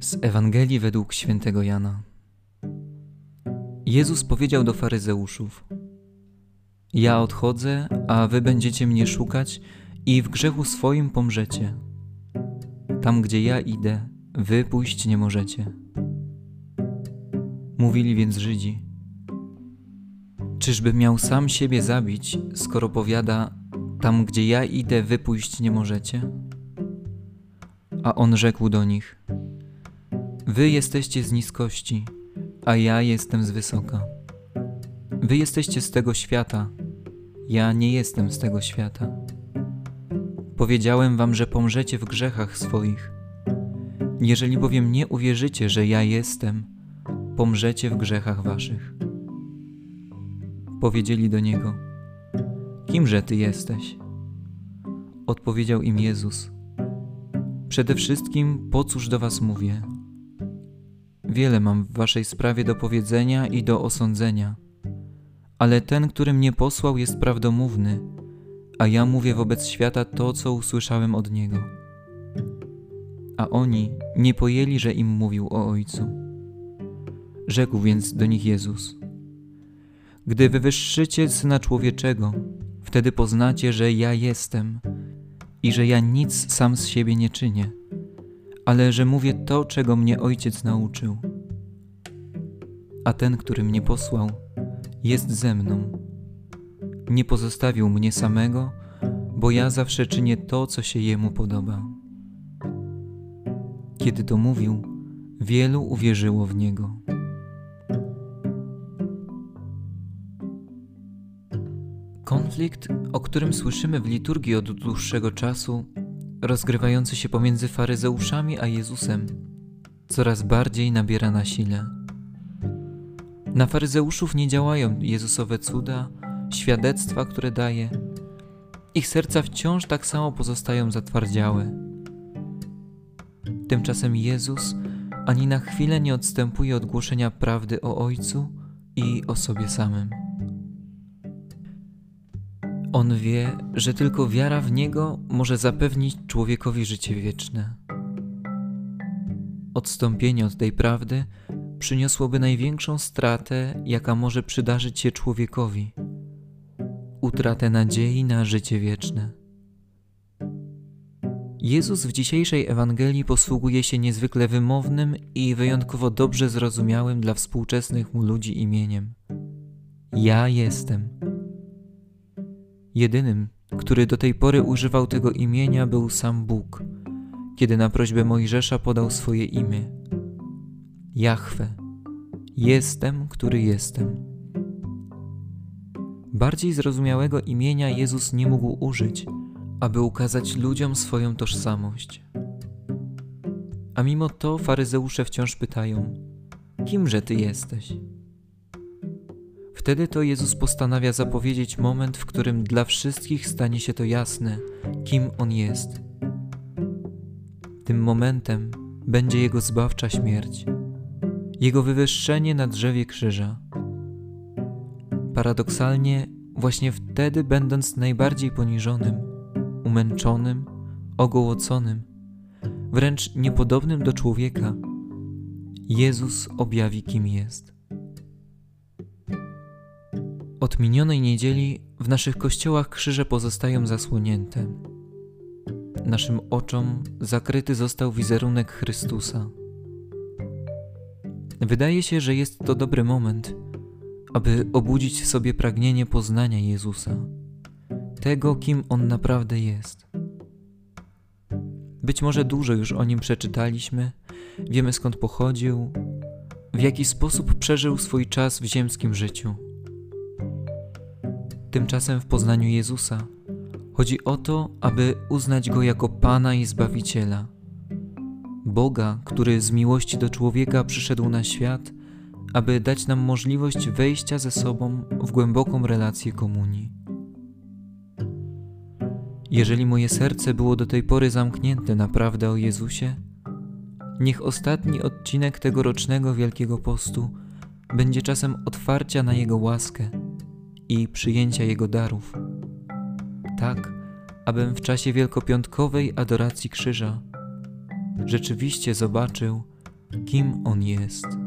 Z Ewangelii według świętego Jana. Jezus powiedział do faryzeuszów: Ja odchodzę, a wy będziecie mnie szukać i w grzechu swoim pomrzecie. Tam, gdzie ja idę, wy pójść nie możecie. Mówili więc Żydzi: Czyżby miał sam siebie zabić, skoro powiada: Tam, gdzie ja idę, wy pójść nie możecie? A on rzekł do nich: Wy jesteście z niskości, a ja jestem z wysoka. Wy jesteście z tego świata, ja nie jestem z tego świata. Powiedziałem wam, że pomrzecie w grzechach swoich. Jeżeli bowiem nie uwierzycie, że ja jestem, pomrzecie w grzechach waszych. Powiedzieli do niego: Kimże ty jesteś? Odpowiedział im Jezus: Przede wszystkim, po cóż do was mówię? Wiele mam w waszej sprawie do powiedzenia i do osądzenia, ale ten, który mnie posłał, jest prawdomówny, a ja mówię wobec świata to, co usłyszałem od niego. A oni nie pojęli, że im mówił o Ojcu. Rzekł więc do nich Jezus: Gdy wywyższycie syna człowieczego, wtedy poznacie, że ja jestem i że ja nic sam z siebie nie czynię ale że mówię to, czego mnie Ojciec nauczył. A ten, który mnie posłał, jest ze mną. Nie pozostawił mnie samego, bo ja zawsze czynię to, co się Jemu podoba. Kiedy to mówił, wielu uwierzyło w Niego. Konflikt, o którym słyszymy w liturgii od dłuższego czasu, rozgrywający się pomiędzy faryzeuszami a Jezusem, coraz bardziej nabiera na sile. Na faryzeuszów nie działają Jezusowe cuda, świadectwa, które daje. Ich serca wciąż tak samo pozostają zatwardziałe. Tymczasem Jezus ani na chwilę nie odstępuje od głoszenia prawdy o Ojcu i o sobie samym. On wie, że tylko wiara w Niego może zapewnić człowiekowi życie wieczne. Odstąpienie od tej prawdy przyniosłoby największą stratę, jaka może przydarzyć się człowiekowi utratę nadziei na życie wieczne. Jezus w dzisiejszej Ewangelii posługuje się niezwykle wymownym i wyjątkowo dobrze zrozumiałym dla współczesnych mu ludzi imieniem. Ja jestem. Jedynym, który do tej pory używał tego imienia, był sam Bóg, kiedy na prośbę Mojżesza podał swoje imię. Jahwe, jestem, który jestem. Bardziej zrozumiałego imienia Jezus nie mógł użyć, aby ukazać ludziom swoją tożsamość. A mimo to faryzeusze wciąż pytają: Kimże ty jesteś? Wtedy to Jezus postanawia zapowiedzieć moment, w którym dla wszystkich stanie się to jasne, kim On jest. Tym momentem będzie Jego zbawcza śmierć, Jego wywyższenie na drzewie krzyża. Paradoksalnie, właśnie wtedy, będąc najbardziej poniżonym, umęczonym, ogołoconym, wręcz niepodobnym do człowieka, Jezus objawi, kim jest. Od minionej niedzieli w naszych kościołach krzyże pozostają zasłonięte. Naszym oczom zakryty został wizerunek Chrystusa. Wydaje się, że jest to dobry moment, aby obudzić w sobie pragnienie poznania Jezusa, tego, kim On naprawdę jest. Być może dużo już o nim przeczytaliśmy, wiemy skąd pochodził, w jaki sposób przeżył swój czas w ziemskim życiu. Tymczasem w poznaniu Jezusa chodzi o to, aby uznać Go jako Pana i Zbawiciela. Boga, który z miłości do człowieka przyszedł na świat, aby dać nam możliwość wejścia ze sobą w głęboką relację komunii. Jeżeli moje serce było do tej pory zamknięte na prawdę o Jezusie, niech ostatni odcinek tegorocznego Wielkiego Postu będzie czasem otwarcia na Jego łaskę i przyjęcia Jego darów, tak abym w czasie wielkopiątkowej adoracji krzyża rzeczywiście zobaczył, kim On jest.